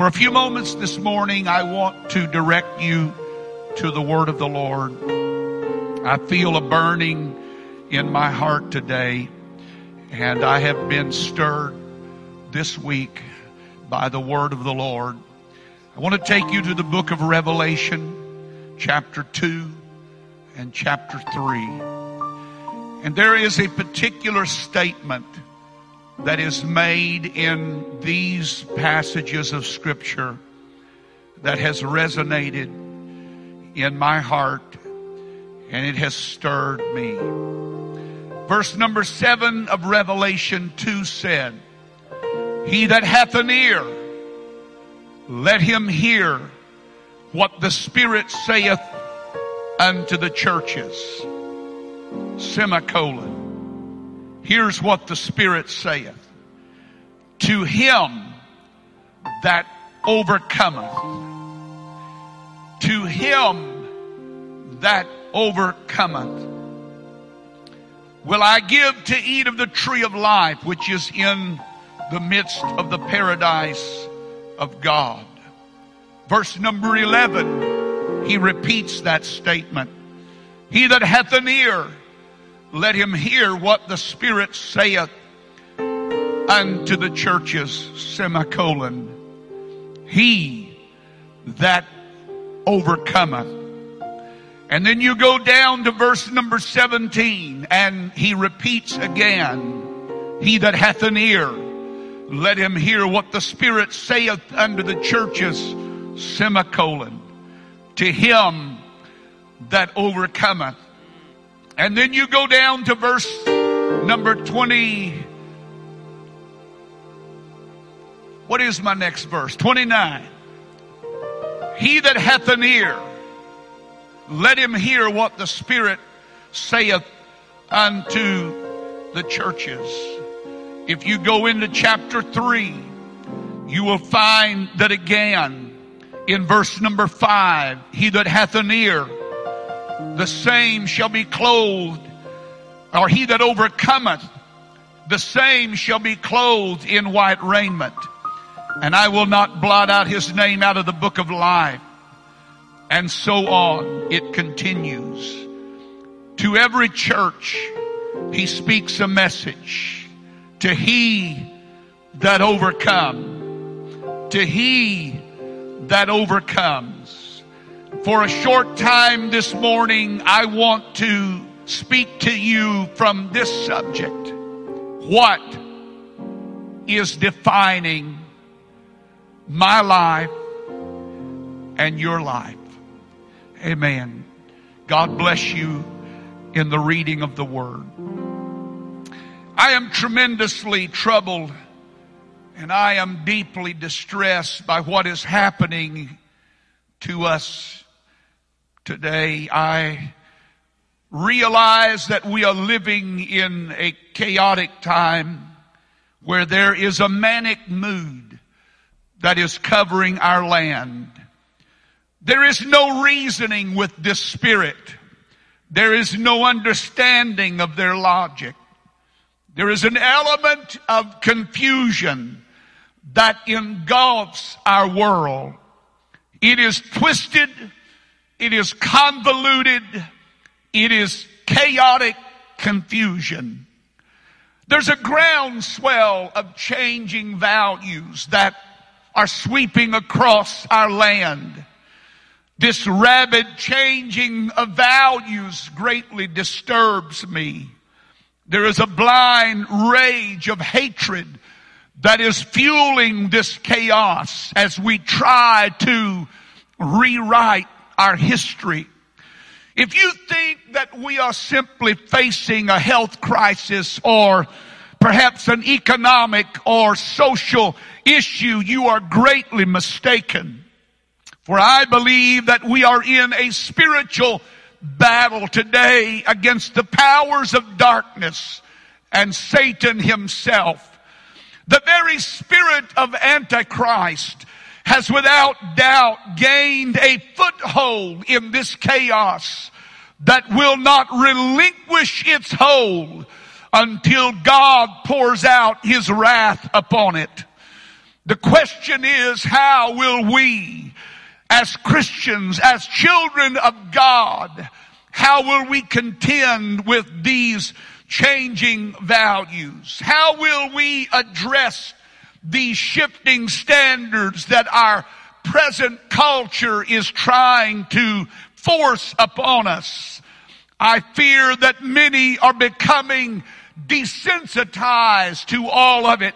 For a few moments this morning, I want to direct you to the word of the Lord. I feel a burning in my heart today, and I have been stirred this week by the word of the Lord. I want to take you to the book of Revelation, chapter 2 and chapter 3. And there is a particular statement that is made in these passages of scripture that has resonated in my heart and it has stirred me. Verse number seven of Revelation 2 said, He that hath an ear, let him hear what the Spirit saith unto the churches. Semicolon. Here's what the Spirit saith. To him that overcometh. To him that overcometh. Will I give to eat of the tree of life, which is in the midst of the paradise of God. Verse number 11, he repeats that statement. He that hath an ear, let him hear what the Spirit saith unto the churches, semicolon. He that overcometh. And then you go down to verse number 17 and he repeats again, He that hath an ear, let him hear what the Spirit saith unto the churches, semicolon. To him that overcometh. And then you go down to verse number 20. What is my next verse? 29. He that hath an ear, let him hear what the Spirit saith unto the churches. If you go into chapter 3, you will find that again in verse number 5, he that hath an ear, the same shall be clothed, or he that overcometh, the same shall be clothed in white raiment. And I will not blot out his name out of the book of life. And so on. It continues. To every church, he speaks a message. To he that overcome. To he that overcomes. For a short time this morning, I want to speak to you from this subject. What is defining my life and your life? Amen. God bless you in the reading of the word. I am tremendously troubled and I am deeply distressed by what is happening to us today. I realize that we are living in a chaotic time where there is a manic mood that is covering our land. There is no reasoning with this spirit. There is no understanding of their logic. There is an element of confusion that engulfs our world. It is twisted. It is convoluted. It is chaotic confusion. There's a groundswell of changing values that are sweeping across our land. This rapid changing of values greatly disturbs me. There is a blind rage of hatred that is fueling this chaos as we try to rewrite our history. If you think that we are simply facing a health crisis or perhaps an economic or social issue, you are greatly mistaken. For I believe that we are in a spiritual battle today against the powers of darkness and Satan himself. The very spirit of Antichrist has without doubt gained a foothold in this chaos that will not relinquish its hold until God pours out his wrath upon it. The question is, how will we, as Christians, as children of God, how will we contend with these changing values? How will we address these shifting standards that our present culture is trying to force upon us? I fear that many are becoming desensitized to all of it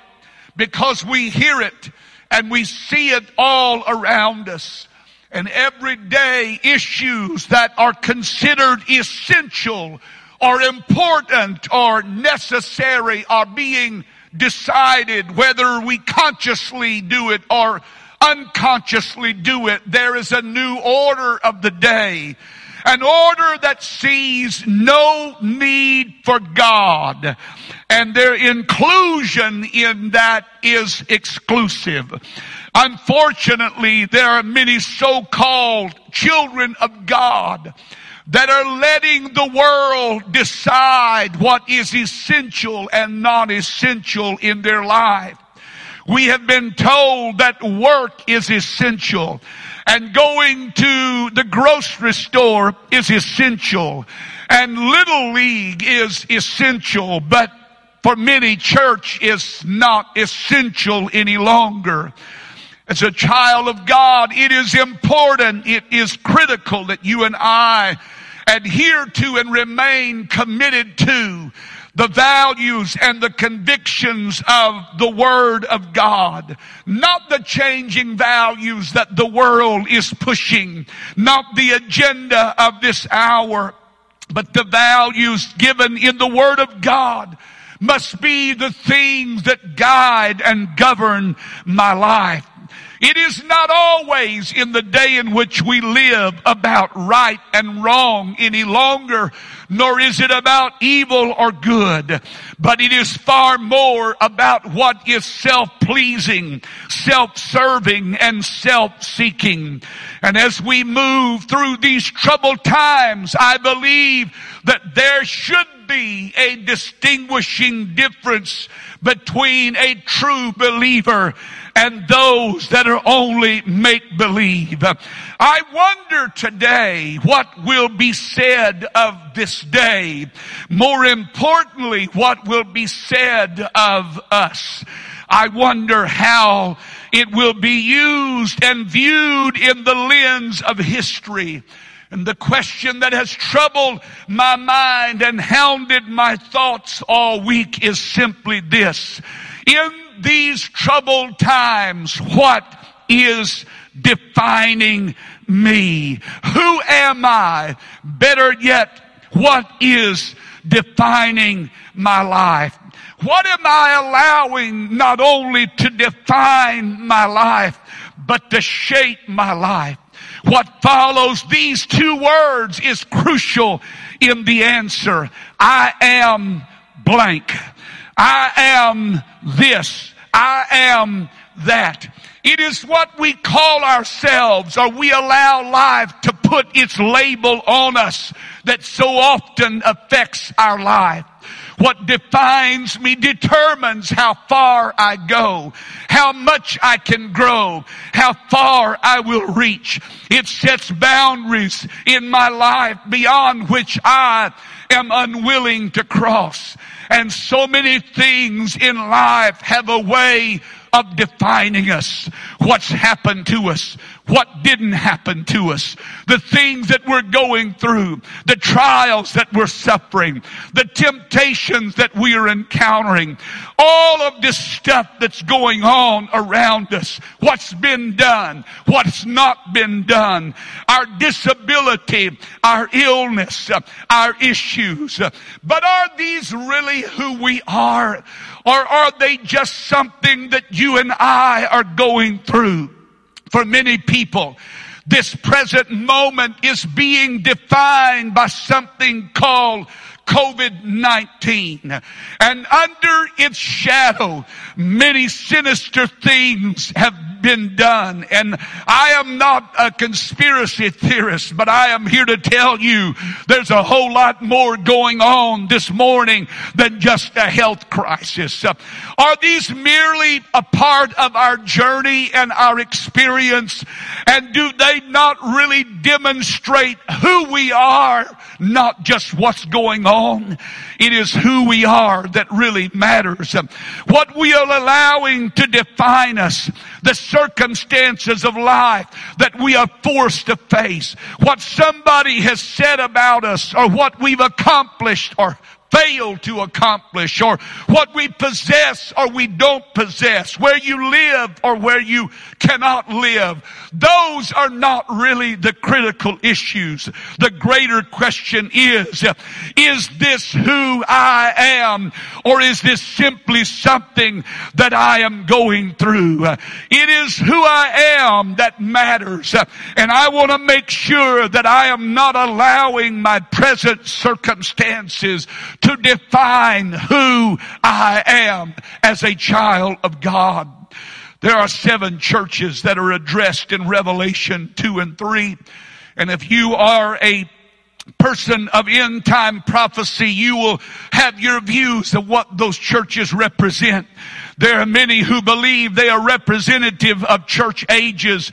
because we hear it and we see it all around us. And everyday issues that are considered essential or important or necessary are being decided whether we consciously do it or unconsciously do it. There is a new order of the day an order that sees no need for God. And their inclusion in that is exclusive. Unfortunately, there are many so-called children of God that are letting the world decide what is essential and non-essential in their life. We have been told that work is essential and going to the grocery store is essential and little league is essential, but for many church is not essential any longer. As a child of God, it is important, it is critical that you and I adhere to and remain committed to the values and the convictions of the Word of God. Not the changing values that the world is pushing. Not the agenda of this hour. But the values given in the Word of God must be the things that guide and govern my life. It is not always in the day in which we live about right and wrong any longer, nor is it about evil or good, but it is far more about what is self-pleasing, self-serving, and self-seeking. And as we move through these troubled times, I believe that there should be a distinguishing difference between a true believer and those that are only make believe. I wonder today what will be said of this day. More importantly, what will be said of us. I wonder how it will be used and viewed in the lens of history. And the question that has troubled my mind and hounded my thoughts all week is simply this. In these troubled times, what is defining me? Who am I? Better yet, what is defining my life? What am I allowing not only to define my life, but to shape my life? What follows these two words is crucial in the answer. I am blank. I am this. I am that. It is what we call ourselves or we allow life to put its label on us that so often affects our life. What defines me determines how far I go, how much I can grow, how far I will reach. It sets boundaries in my life beyond which I am unwilling to cross. And so many things in life have a way of defining us. What's happened to us? What didn't happen to us? The things that we're going through, the trials that we're suffering, the temptations that we are encountering, all of this stuff that's going on around us, what's been done, what's not been done, our disability, our illness, our issues. But are these really who we are? Or are they just something that you and I are going through? For many people, this present moment is being defined by something called COVID-19. And under its shadow, many sinister things have been done. And I am not a conspiracy theorist, but I am here to tell you there's a whole lot more going on this morning than just a health crisis. Uh, are these merely a part of our journey and our experience? And do they not really demonstrate who we are, not just what's going on? It is who we are that really matters. What we are allowing to define us, the circumstances of life that we are forced to face, what somebody has said about us or what we've accomplished or failed to accomplish or what we possess or we don't possess, where you live or where you cannot live. Those are not really the critical issues. The greater question is, is this who I am or is this simply something that I am going through? It is who I am that matters. And I want to make sure that I am not allowing my present circumstances to define who I am as a child of God. There are seven churches that are addressed in Revelation 2 and 3. And if you are a person of end time prophecy, you will have your views of what those churches represent. There are many who believe they are representative of church ages.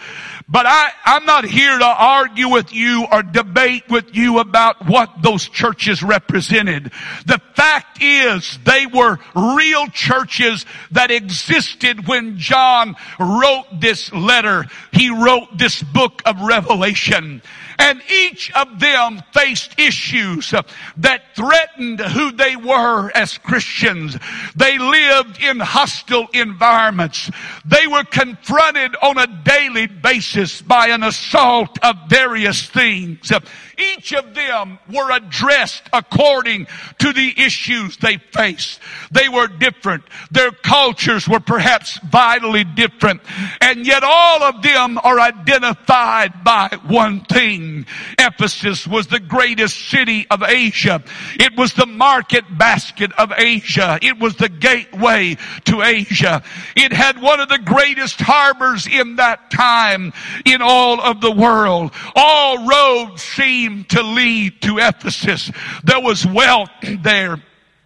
But I, I'm not here to argue with you or debate with you about what those churches represented. The fact is they were real churches that existed when John wrote this letter. He wrote this book of Revelation. And each of them faced issues that threatened who they were as Christians. They lived in hostile environments. They were confronted on a daily basis by an assault of various things. Each of them were addressed according to the issues they faced. They were different. Their cultures were perhaps vitally different. And yet all of them are identified by one thing. Ephesus was the greatest city of Asia. It was the market basket of Asia. It was the gateway to Asia. It had one of the greatest harbors in that time in all of the world. All roads seemed to lead to Ephesus. There was wealth there.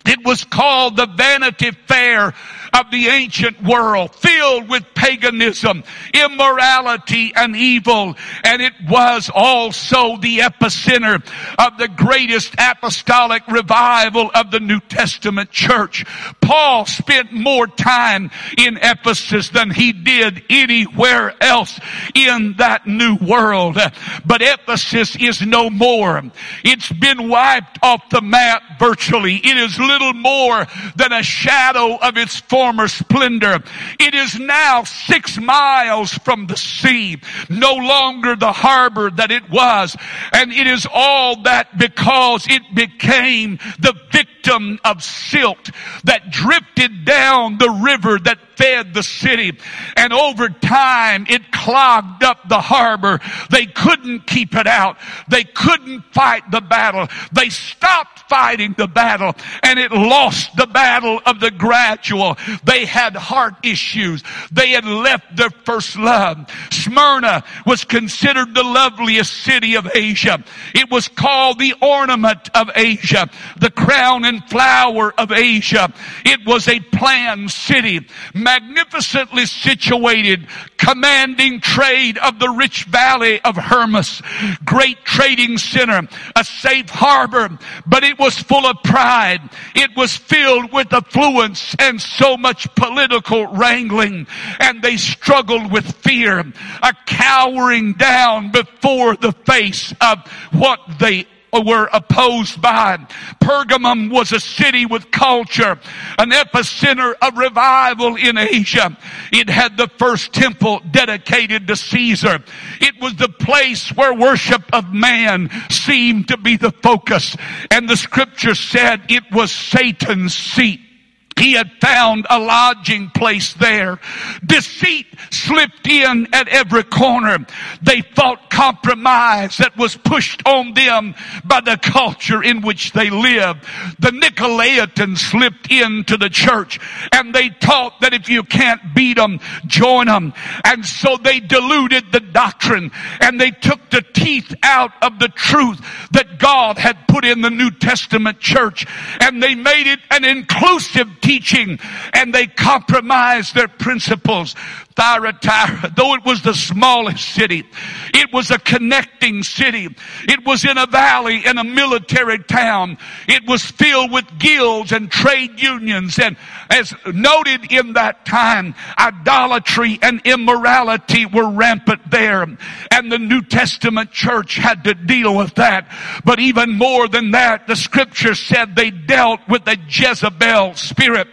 It was called the Vanity Fair of the ancient world, filled with paganism, immorality, and evil. And it was also the epicenter of the greatest apostolic revival of the New Testament church. Paul spent more time in Ephesus than he did anywhere else in that new world. But Ephesus is no more. It's been wiped off the map virtually. It is little more than a shadow of its former former splendor. It is now six miles from the sea, no longer the harbor that it was. And it is all that because it became the victim of silt that drifted down the river that fed the city. And over time, it clogged up the harbor. They couldn't keep it out. They couldn't fight the battle. They stopped fighting the battle and it lost the battle of the gradual. They had heart issues. They had left their first love. Smyrna was considered the loveliest city of Asia. It was called the ornament of Asia, the crown and flower of Asia. It was a planned city magnificently situated, commanding trade of the rich valley of Hermus, great trading center, a safe harbor, but it was full of pride. It was filled with affluence and so much political wrangling, and they struggled with fear, a cowering down before the face of what they were opposed by. Pergamum was a city with culture, an epicenter of revival in Asia. It had the first temple dedicated to Caesar. It was the place where worship of man seemed to be the focus. And the scripture said it was Satan's seat. He had found a lodging place there. Deceit slipped in at every corner. They fought compromise that was pushed on them by the culture in which they lived. The Nicolaitans slipped into the church and they taught that if you can't beat them, join them. And so they diluted the doctrine and they took the teeth out of the truth that God had put in the New Testament church and they made it an inclusive teaching and they compromised their principles. Thyatira, though it was the smallest city, it was a connecting city. It was in a valley in a military town. It was filled with guilds and trade unions. And as noted in that time, idolatry and immorality were rampant there. And the New Testament church had to deal with that. But even more than that, the scripture said they dealt with the Jezebel spirit.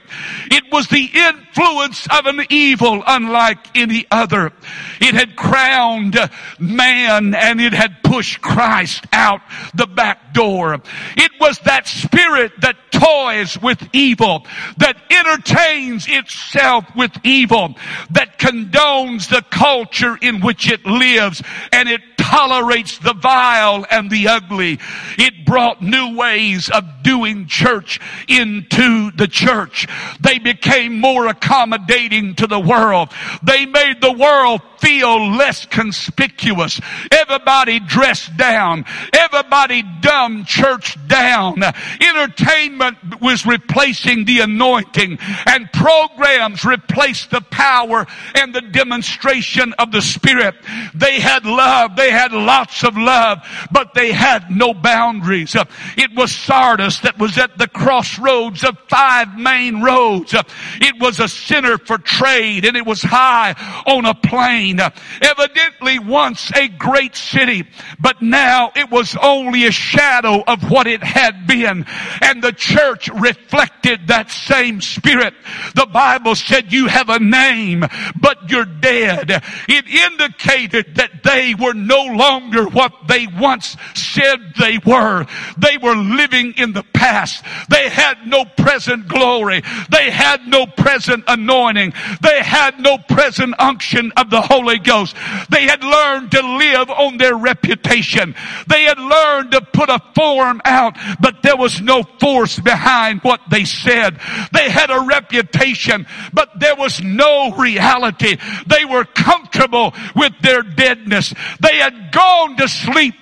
It was the influence of an evil unlike any other. It had crowned man and it had pushed Christ out the back door. It was that spirit that toys with evil, that entertains itself with evil, that condones the culture in which it lives, and it tolerates the vile and the ugly. It brought new ways of doing church into the church. They became more accommodating to the world. They made the world feel less conspicuous. Everybody dressed down. Everybody dumb church down. Entertainment was replacing the anointing and programs replaced the power and the demonstration of the Spirit. They had love. They had lots of love, but they had no boundaries. It was Sardis that was at the crossroads of five main roads. It was a center for trade and it was high on a plain. Evidently once a great city, but now it was only a shadow of what it had been. And the church reflected that same spirit. The Bible said you have a name, but you're dead. It indicated that they were no longer what they once said they were. They were living in the past. They had no present glory. They had no present anointing. They had no present unction of the Holy Ghost. They had learned to live on their reputation. They had learned to put a form out, but there was no force behind what they said. They had a reputation, but there was no reality. They were comfortable with their deadness. They had gone to sleep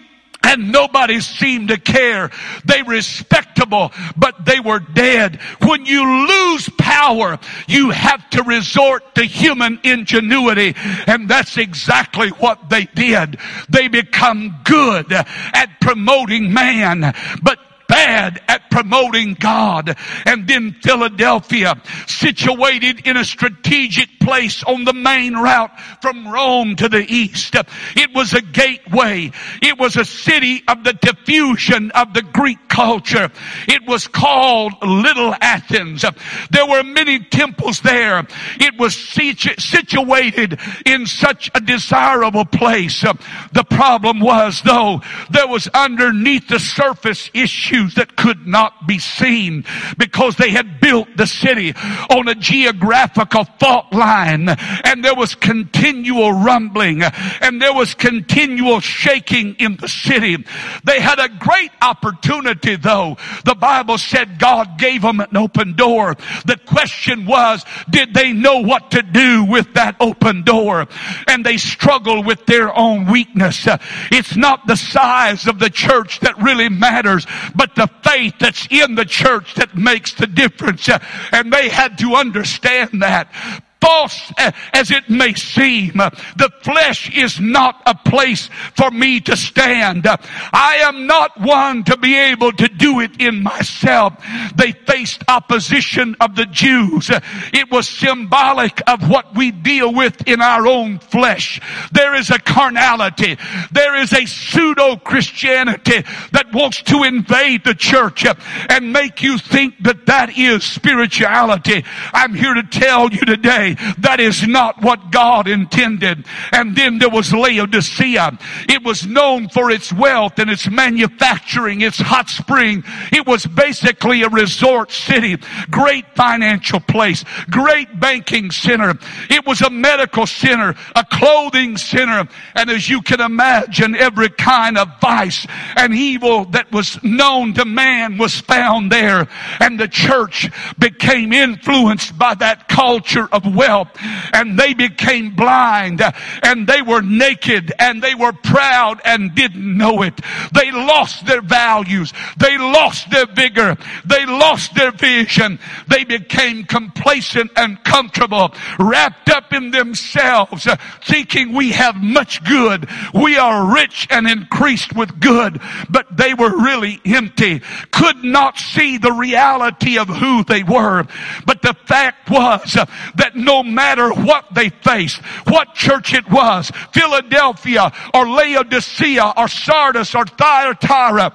and nobody seemed to care. They respectable, but they were dead. When you lose power, you have to resort to human ingenuity. And that's exactly what they did. They become good at promoting man, but bad at promoting God. And then Philadelphia, situated in a strategic place on the main route from Rome to the east. It was a gateway. It was a city of the diffusion of the Greek culture. It was called Little Athens. There were many temples there. It was situated in such a desirable place. The problem was though, there was underneath the surface issue issues that could not be seen because they had built the city on a geographical fault line and there was continual rumbling and there was continual shaking in the city. They had a great opportunity though. The Bible said God gave them an open door. The question was, did they know what to do with that open door? And they struggled with their own weakness. It's not the size of the church that really matters, but the faith that's in the church that makes the difference. And they had to understand that false as it may seem, the flesh is not a place for me to stand. I am not one to be able to do it in myself. They faced opposition of the Jews. It was symbolic of what we deal with in our own flesh. There is a carnality. There is a pseudo Christianity that wants to invade the church and make you think that that is spirituality. I'm here to tell you today That is not what God intended. And then there was Laodicea. It was known for its wealth and its manufacturing, its hot spring. It was basically a resort city, great financial place, great banking center. It was a medical center, a clothing center. And as you can imagine, every kind of vice and evil that was known to man was found there. And the church became influenced by that culture of wealth and they became blind and they were naked and they were proud and didn't know it. They lost their values. They lost their vigor. They lost their vision. They became complacent and comfortable, wrapped up in themselves, thinking we have much good. We are rich and increased with good, but they were really empty, could not see the reality of who they were. But the fact was that no matter what they faced, what church it was, Philadelphia or Laodicea or Sardis or Thyatira,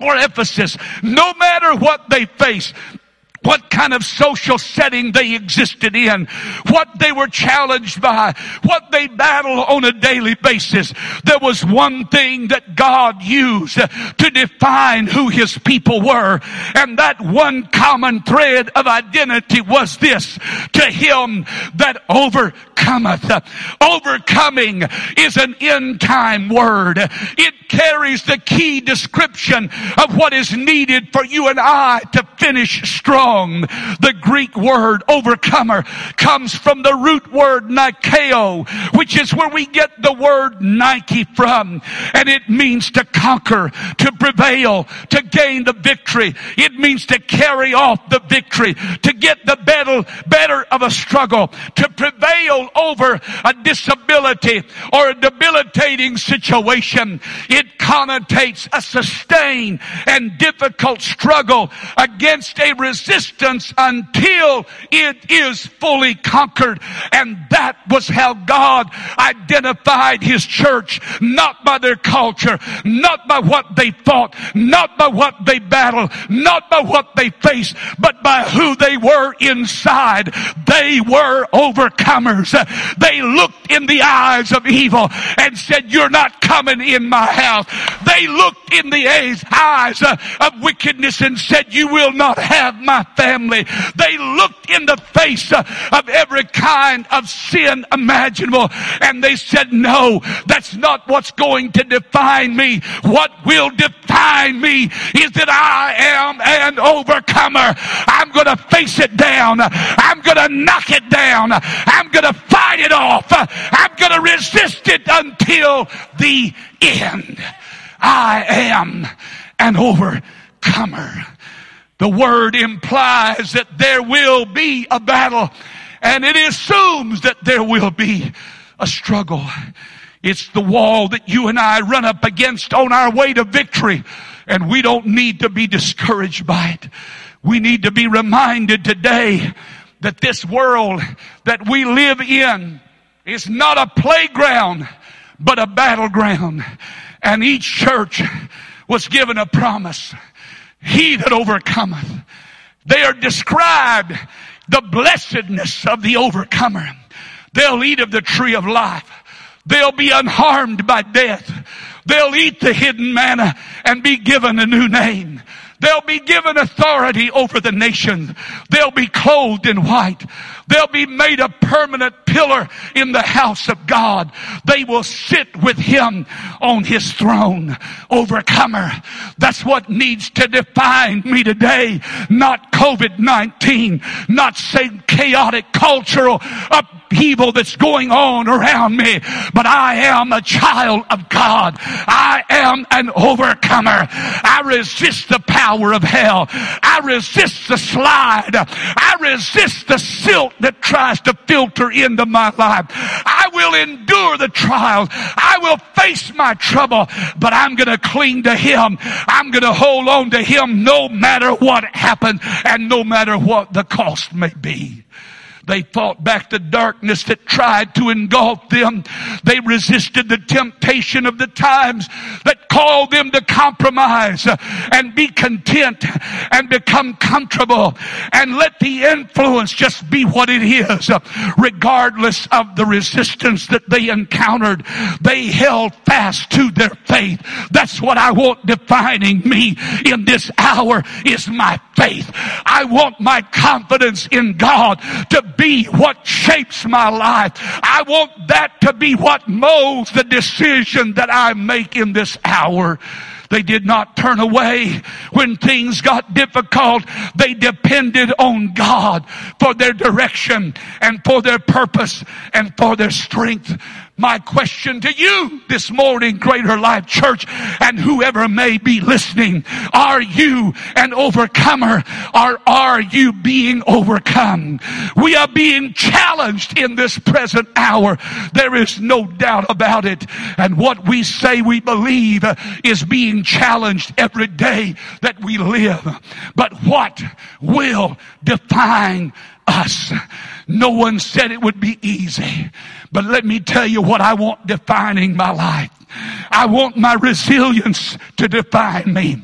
or Ephesus, no matter what they faced, what kind of social setting they existed in, what they were challenged by, what they battled on a daily basis. There was one thing that God used to define who his people were. And that one common thread of identity was this, to him that overcometh. Overcoming is an end time word. It carries the key description of what is needed for you and I to finish strong The Greek word overcomer comes from the root word nikeo, which is where we get the word Nike from. And it means to conquer, to prevail, to gain the victory. It means to carry off the victory, to get the battle better of a struggle, to prevail over a disability or a debilitating situation. It connotates a sustained and difficult struggle against a resistance resistance until it is fully conquered. And that was how God identified His church, not by their culture, not by what they fought, not by what they battled, not by what they faced, but by who they were inside. They were overcomers. They looked in the eyes of evil and said, you're not coming in my house. They looked in the eyes of wickedness and said, you will not have my family. They looked in the face uh, of every kind of sin imaginable and they said, no, that's not what's going to define me. What will define me is that I am an overcomer. I'm going to face it down. I'm going to knock it down. I'm going to fight it off. I'm going to resist it until the end. I am an overcomer. The word implies that there will be a battle and it assumes that there will be a struggle. It's the wall that you and I run up against on our way to victory and we don't need to be discouraged by it. We need to be reminded today that this world that we live in is not a playground, but a battleground. And each church was given a promise. He that overcometh. They are described the blessedness of the overcomer. They'll eat of the tree of life. They'll be unharmed by death. They'll eat the hidden manna and be given a new name. They'll be given authority over the nations. They'll be clothed in white. They'll be made a permanent pillar in the house of God. They will sit with Him on His throne. Overcomer. That's what needs to define me today. Not COVID-19. Not some chaotic cultural upheaval that's going on around me. But I am a child of God. I am an overcomer. I resist the power of hell. I resist the slide. I resist the silt that tries to filter into my life. I will endure the trials. I will face my trouble, but I'm going to cling to Him. I'm going to hold on to Him no matter what happens and no matter what the cost may be. They fought back the darkness that tried to engulf them. They resisted the temptation of the times that called them to compromise and be content and become comfortable and let the influence just be what it is. Regardless of the resistance that they encountered, they held fast to their faith. That's what I want defining me in this hour is my faith. I want my confidence in God to be what shapes my life. I want that to be what molds the decision that I make in this hour. They did not turn away when things got difficult. They depended on God for their direction and for their purpose and for their strength. My question to you this morning, Greater Life Church, and whoever may be listening, are you an overcomer or are you being overcome? We are being challenged in this present hour. There is no doubt about it. And what we say we believe uh, is being challenged every day that we live. But what will define us? No one said it would be easy. But let me tell you what I want defining my life. I want my resilience to define me.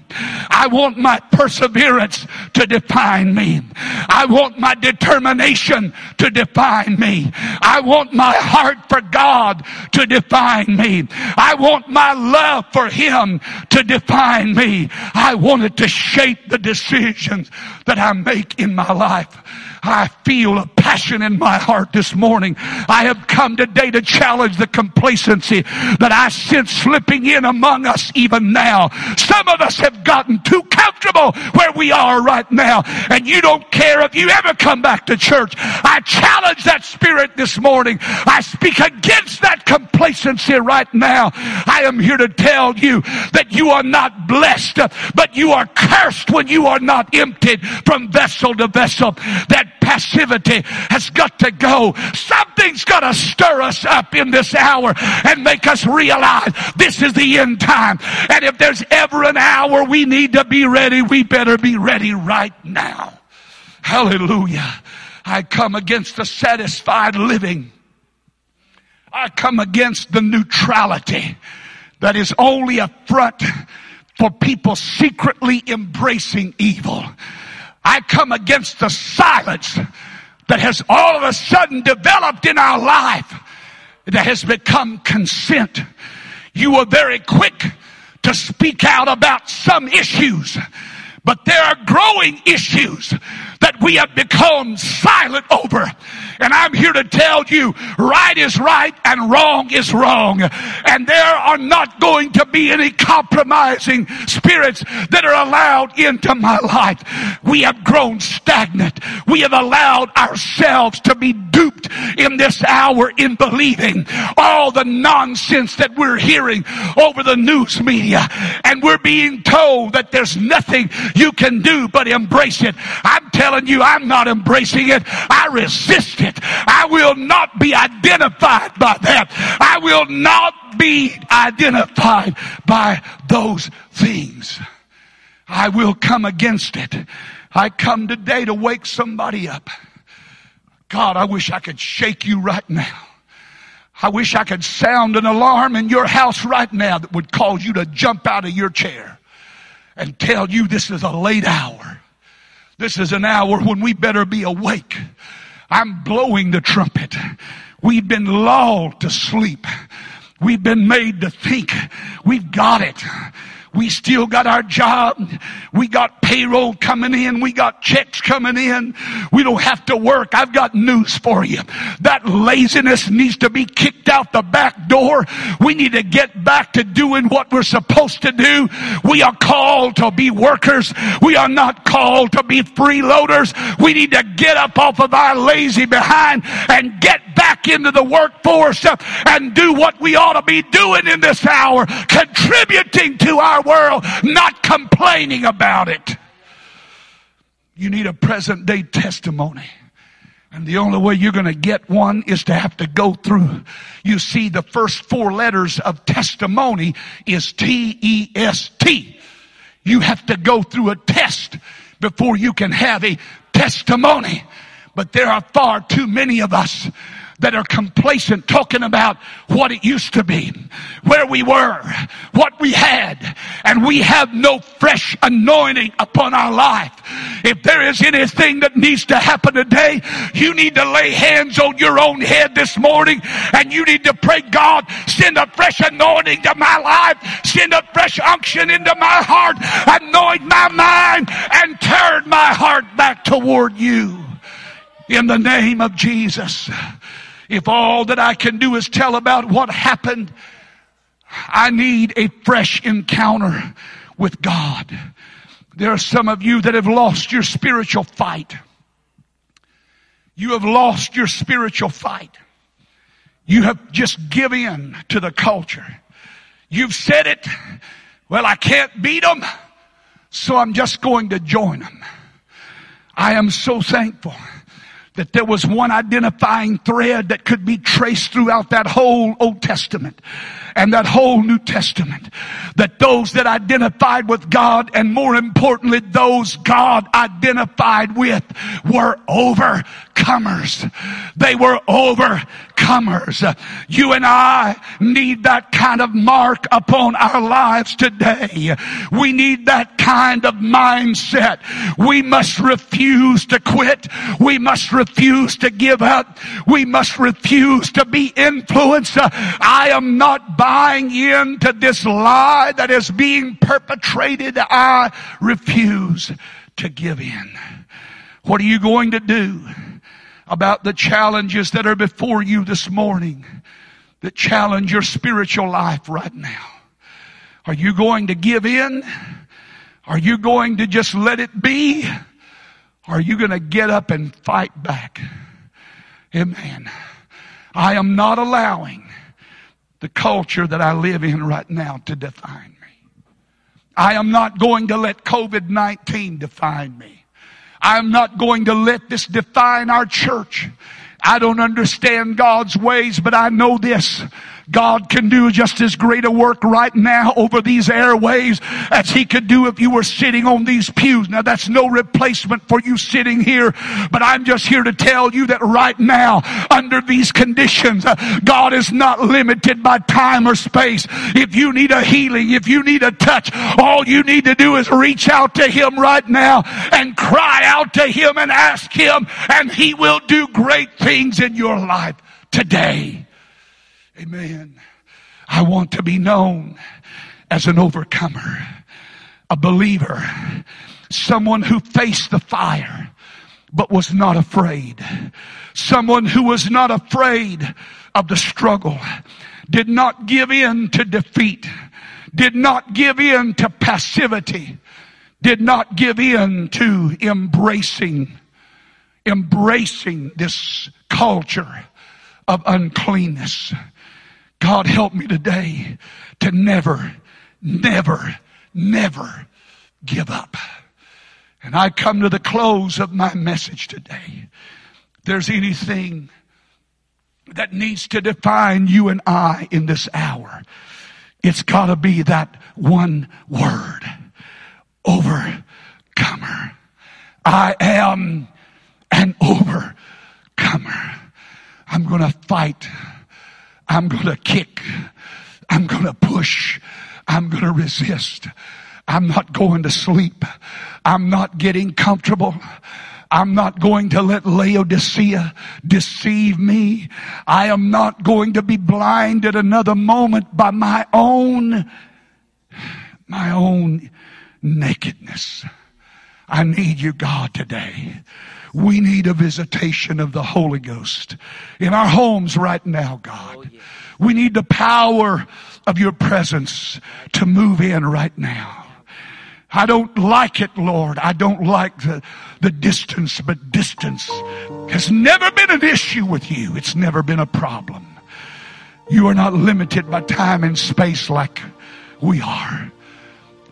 I want my perseverance to define me. I want my determination to define me. I want my heart for God to define me. I want my love for Him to define me. I want it to shape the decisions that I make in my life. I feel a passion in my heart this morning. I have come today to challenge the complacency that I sense slipping in among us even now. Some of us have gotten too comfortable where we are right now, and you don't care if you ever come back to church. I challenge that spirit this morning. I speak against that complacency right now. I am here to tell you that you are not blessed, but you are cursed when you are not emptied from vessel to vessel. That passivity has got to go. Something's got to stir us up in this hour and make us realize this is the end time. And if there's ever an hour we need to be ready, we better be ready right now. Hallelujah. I come against the satisfied living. I come against the neutrality that is only a front for people secretly embracing evil. I come against the silence that has all of a sudden developed in our life that has become consent. You were very quick to speak out about some issues, but there are growing issues that we have become silent over. And I'm here to tell you, right is right and wrong is wrong. And there are not going to be any compromising spirits that are allowed into my life. We have grown stagnant. We have allowed ourselves to be duped in this hour in believing all the nonsense that we're hearing over the news media. And we're being told that there's nothing you can do but embrace it. I'm telling you, I'm not embracing it. I resist it. I will not be identified by that. I will not be identified by those things. I will come against it. I come today to wake somebody up. God, I wish I could shake you right now. I wish I could sound an alarm in your house right now that would cause you to jump out of your chair and tell you this is a late hour. This is an hour when we better be awake. I'm blowing the trumpet. We've been lulled to sleep. We've been made to think we've got it. We still got our job. We got payroll coming in. We got checks coming in. We don't have to work. I've got news for you. That laziness needs to be kicked out the back door. We need to get back to doing what we're supposed to do. We are called to be workers. We are not called to be freeloaders. We need to get up off of our lazy behind and get back into the workforce and do what we ought to be doing in this hour, contributing to our world, not complaining about it. You need a present day testimony. And the only way you're going to get one is to have to go through. You see, the first four letters of testimony is T E S T. You have to go through a test before you can have a testimony. But there are far too many of us that are complacent talking about what it used to be, where we were, what we had, and we have no fresh anointing upon our life. If there is anything that needs to happen today, you need to lay hands on your own head this morning and you need to pray, God, send a fresh anointing to my life, send a fresh unction into my heart, anoint my mind, and turn my heart back toward you. In the name of Jesus. If all that I can do is tell about what happened, I need a fresh encounter with God. There are some of you that have lost your spiritual fight. You have lost your spiritual fight. You have just given in to the culture. You've said it. Well, I can't beat them, so I'm just going to join them. I am so thankful that there was one identifying thread that could be traced throughout that whole Old Testament and that whole New Testament. That those that identified with God and more importantly, those God identified with were overcomers. They were overcomers. You and I need that kind of mark upon our lives today. We need that kind of mindset. We must refuse to quit. We must refuse to give up. We must refuse to be influenced. I am not buying into this lie that is being perpetrated. I refuse to give in. What are you going to do about the challenges that are before you this morning that challenge your spiritual life right now? Are you going to give in? Are you going to just let it be? Are you going to get up and fight back? Amen. I am not allowing the culture that I live in right now to define me. I am not going to let COVID-19 define me. I am not going to let this define our church. I don't understand God's ways, but I know this. God can do just as great a work right now over these airways as He could do if you were sitting on these pews. Now that's no replacement for you sitting here, but I'm just here to tell you that right now, under these conditions, uh, God is not limited by time or space. If you need a healing, if you need a touch, all you need to do is reach out to Him right now and cry out to Him and ask Him and He will do great things in your life today. Amen. I want to be known as an overcomer, a believer, someone who faced the fire but was not afraid. Someone who was not afraid of the struggle, did not give in to defeat, did not give in to passivity, did not give in to embracing, embracing this culture of uncleanness. God help me today to never, never, never give up. And I come to the close of my message today. If there's anything that needs to define you and I in this hour, it's gotta be that one word. Overcomer. I am an overcomer. I'm gonna fight I'm going to kick. I'm going to push. I'm going to resist. I'm not going to sleep. I'm not getting comfortable. I'm not going to let Laodicea deceive me. I am not going to be blinded another moment by my own, my own nakedness. I need you, God, today. We need a visitation of the Holy Ghost in our homes right now, God. Oh, we need the power of your presence to move in right now. I don't like it, Lord. I don't like the, the distance, but distance has never been an issue with you. It's never been a problem. You are not limited by time and space like we are.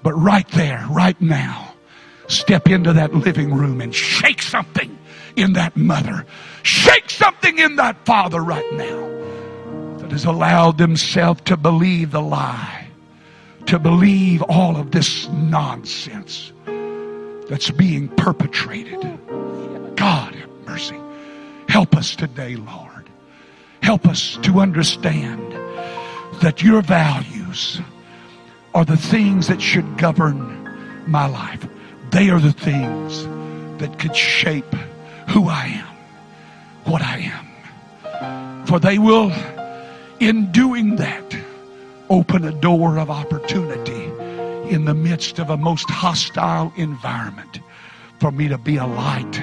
But right there, right now, step into that living room and shake something in that mother. Shake something in that father right now that has allowed themselves to believe the lie, to believe all of this nonsense that's being perpetrated. God have mercy. Help us today, Lord. Help us to understand that your values are the things that should govern my life. They are the things that could shape who I am, what I am. For they will, in doing that, open a door of opportunity in the midst of a most hostile environment for me to be a light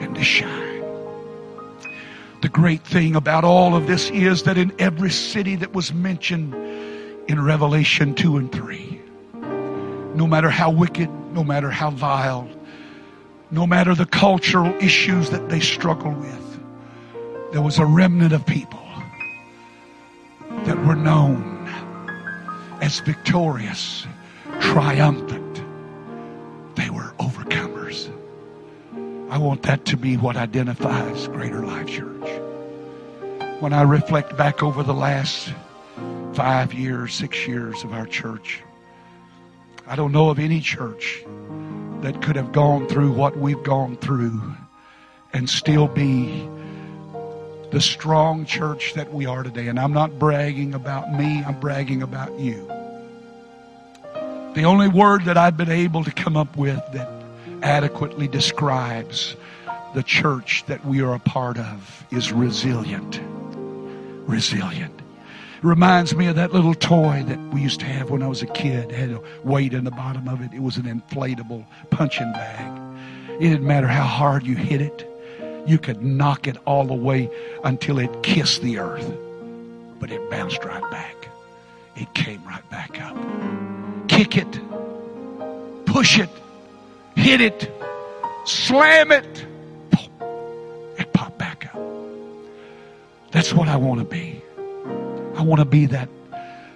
and to shine. The great thing about all of this is that in every city that was mentioned in Revelation 2 and 3, no matter how wicked, no matter how vile, no matter the cultural issues that they struggle with, there was a remnant of people that were known as victorious, triumphant. They were overcomers. I want that to be what identifies Greater Life Church. When I reflect back over the last five years, six years of our church, I don't know of any church that could have gone through what we've gone through and still be the strong church that we are today. And I'm not bragging about me, I'm bragging about you. The only word that I've been able to come up with that adequately describes the church that we are a part of is resilient. Resilient. Reminds me of that little toy that we used to have when I was a kid. It had a weight in the bottom of it. It was an inflatable punching bag. It didn't matter how hard you hit it. You could knock it all the way until it kissed the earth. But it bounced right back. It came right back up. Kick it. Push it. Hit it. Slam it. It popped back up. That's what I want to be. I want to be that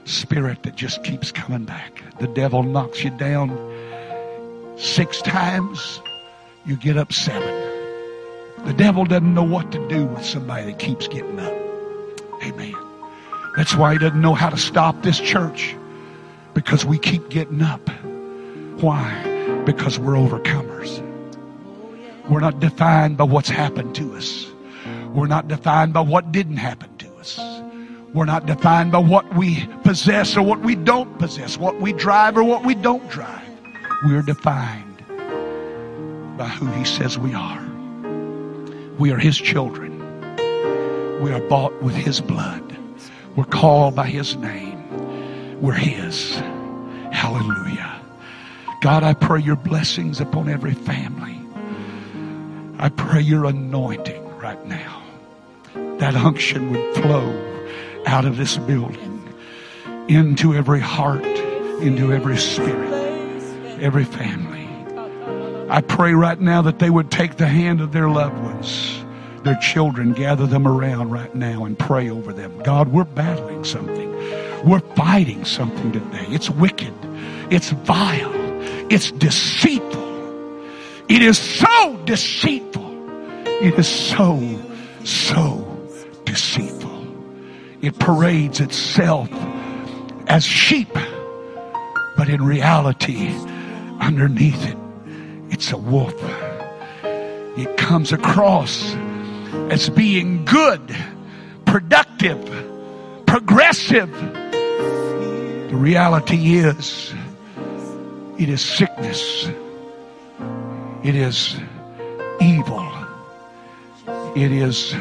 spirit that just keeps coming back. The devil knocks you down six times, you get up seven. The devil doesn't know what to do with somebody that keeps getting up. Amen. That's why he doesn't know how to stop this church because we keep getting up. Why? Because we're overcomers. We're not defined by what's happened to us. We're not defined by what didn't happen to us. We're not defined by what we possess or what we don't possess, what we drive or what we don't drive. We're defined by who He says we are. We are His children. We are bought with His blood. We're called by His name. We're His. Hallelujah. God, I pray your blessings upon every family. I pray your anointing right now. That unction would flow out of this building into every heart, into every spirit, every family. I pray right now that they would take the hand of their loved ones, their children, gather them around right now and pray over them. God, we're battling something. We're fighting something today. It's wicked. It's vile. It's deceitful. It is so deceitful. It is so, so deceitful. It parades itself as sheep, but in reality, underneath it, it's a wolf. It comes across as being good, productive, progressive. The reality is, it is sickness. It is evil. It is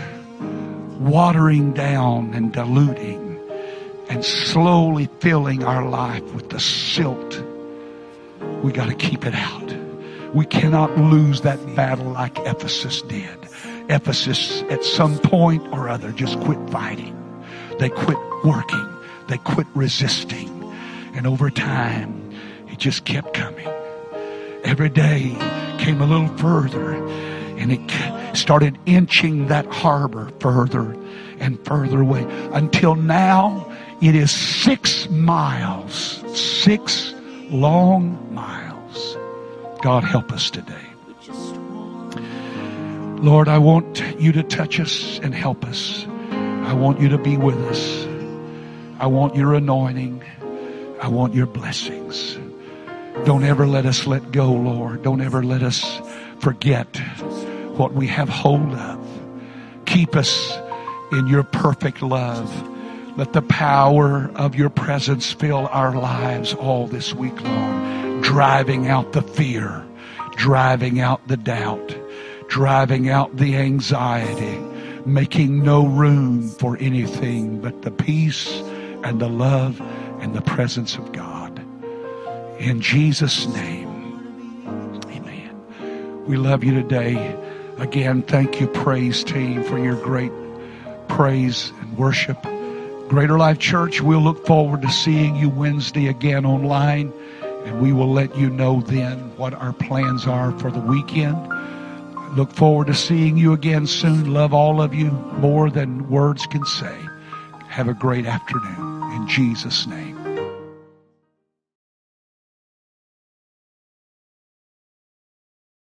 watering down and diluting and slowly filling our life with the silt. We got to keep it out. We cannot lose that battle like Ephesus did. Ephesus, at some point or other, just quit fighting. They quit working. They quit resisting. And over time, it just kept coming. Every day came a little further and it started inching that harbor further and further away until now it is six miles, six long miles. God help us today. Lord, I want you to touch us and help us. I want you to be with us. I want your anointing. I want your blessings. Don't ever let us let go, Lord. Don't ever let us forget what we have hold of. Keep us in your perfect love. Let the power of your presence fill our lives all this week long, driving out the fear, driving out the doubt, driving out the anxiety, making no room for anything but the peace and the love and the presence of God. In Jesus' name, amen. We love you today. Again, thank you, praise team, for your great praise and worship. Greater Life Church, we'll look forward to seeing you Wednesday again online, and we will let you know then what our plans are for the weekend. Look forward to seeing you again soon. Love all of you more than words can say. Have a great afternoon in Jesus' name.